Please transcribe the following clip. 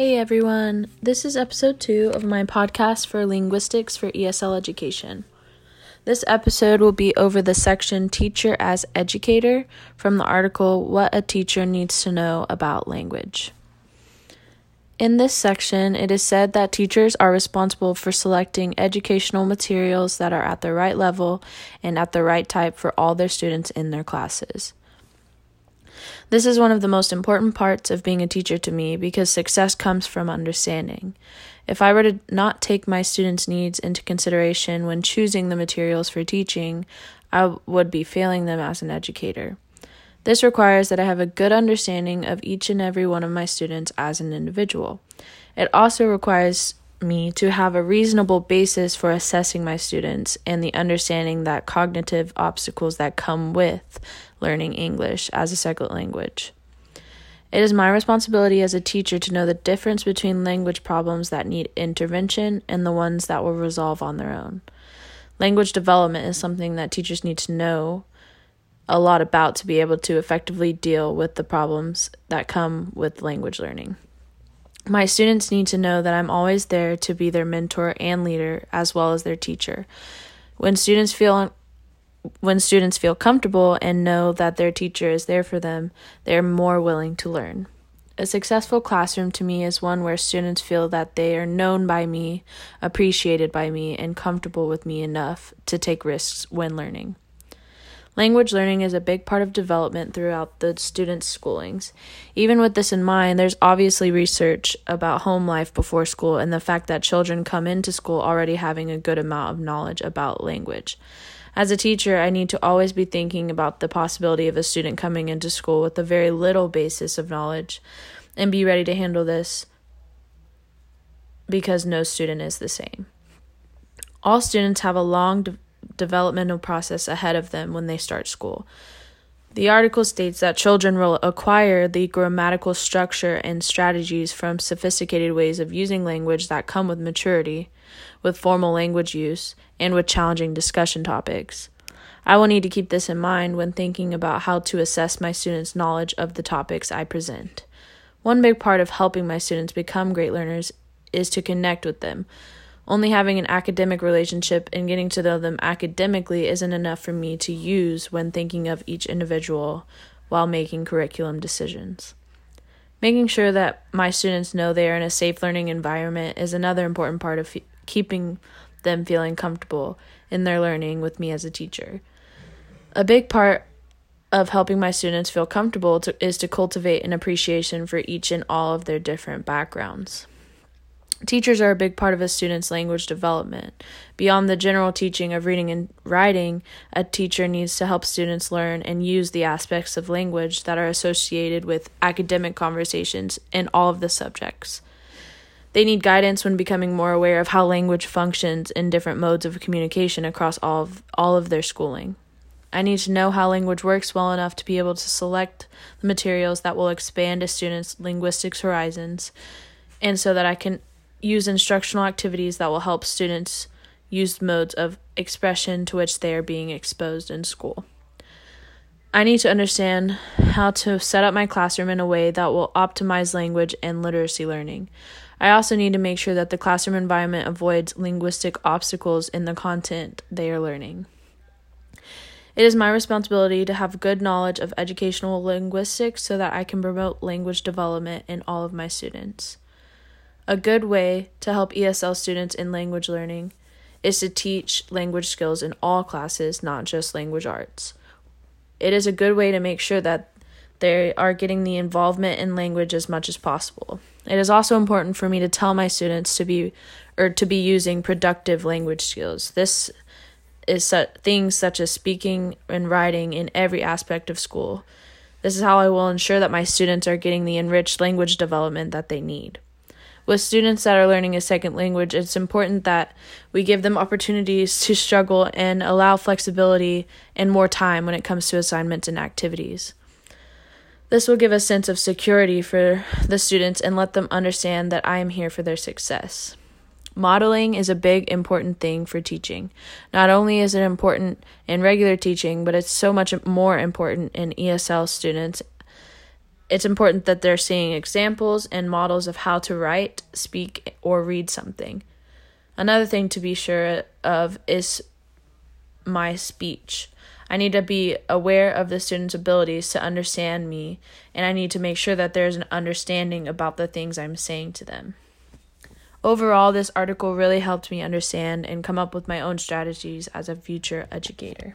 Hey everyone, this is episode two of my podcast for linguistics for ESL education. This episode will be over the section Teacher as Educator from the article What a Teacher Needs to Know About Language. In this section, it is said that teachers are responsible for selecting educational materials that are at the right level and at the right type for all their students in their classes. This is one of the most important parts of being a teacher to me because success comes from understanding. If I were to not take my students' needs into consideration when choosing the materials for teaching, I would be failing them as an educator. This requires that I have a good understanding of each and every one of my students as an individual. It also requires me to have a reasonable basis for assessing my students and the understanding that cognitive obstacles that come with learning English as a second language. It is my responsibility as a teacher to know the difference between language problems that need intervention and the ones that will resolve on their own. Language development is something that teachers need to know a lot about to be able to effectively deal with the problems that come with language learning. My students need to know that I'm always there to be their mentor and leader as well as their teacher. When students feel when students feel comfortable and know that their teacher is there for them, they're more willing to learn. A successful classroom to me is one where students feel that they are known by me, appreciated by me, and comfortable with me enough to take risks when learning. Language learning is a big part of development throughout the students' schoolings. Even with this in mind, there's obviously research about home life before school and the fact that children come into school already having a good amount of knowledge about language. As a teacher, I need to always be thinking about the possibility of a student coming into school with a very little basis of knowledge and be ready to handle this because no student is the same. All students have a long de- developmental process ahead of them when they start school. The article states that children will acquire the grammatical structure and strategies from sophisticated ways of using language that come with maturity, with formal language use, and with challenging discussion topics. I will need to keep this in mind when thinking about how to assess my students' knowledge of the topics I present. One big part of helping my students become great learners is to connect with them only having an academic relationship and getting to know them academically isn't enough for me to use when thinking of each individual while making curriculum decisions. Making sure that my students know they are in a safe learning environment is another important part of keeping them feeling comfortable in their learning with me as a teacher. A big part of helping my students feel comfortable to, is to cultivate an appreciation for each and all of their different backgrounds. Teachers are a big part of a student's language development. Beyond the general teaching of reading and writing, a teacher needs to help students learn and use the aspects of language that are associated with academic conversations in all of the subjects. They need guidance when becoming more aware of how language functions in different modes of communication across all of, all of their schooling. I need to know how language works well enough to be able to select the materials that will expand a student's linguistics horizons and so that I can use instructional activities that will help students use modes of expression to which they are being exposed in school. I need to understand how to set up my classroom in a way that will optimize language and literacy learning. I also need to make sure that the classroom environment avoids linguistic obstacles in the content they are learning. It is my responsibility to have good knowledge of educational linguistics so that I can promote language development in all of my students. A good way to help ESL students in language learning is to teach language skills in all classes, not just language arts. It is a good way to make sure that they are getting the involvement in language as much as possible. It is also important for me to tell my students to be or to be using productive language skills. This is su- things such as speaking and writing in every aspect of school. This is how I will ensure that my students are getting the enriched language development that they need with students that are learning a second language, it's important that we give them opportunities to struggle and allow flexibility and more time when it comes to assignments and activities. This will give a sense of security for the students and let them understand that I am here for their success. Modeling is a big important thing for teaching. Not only is it important in regular teaching, but it's so much more important in ESL students it's important that they're seeing examples and models of how to write, speak, or read something. Another thing to be sure of is my speech. I need to be aware of the student's abilities to understand me, and I need to make sure that there's an understanding about the things I'm saying to them. Overall, this article really helped me understand and come up with my own strategies as a future educator.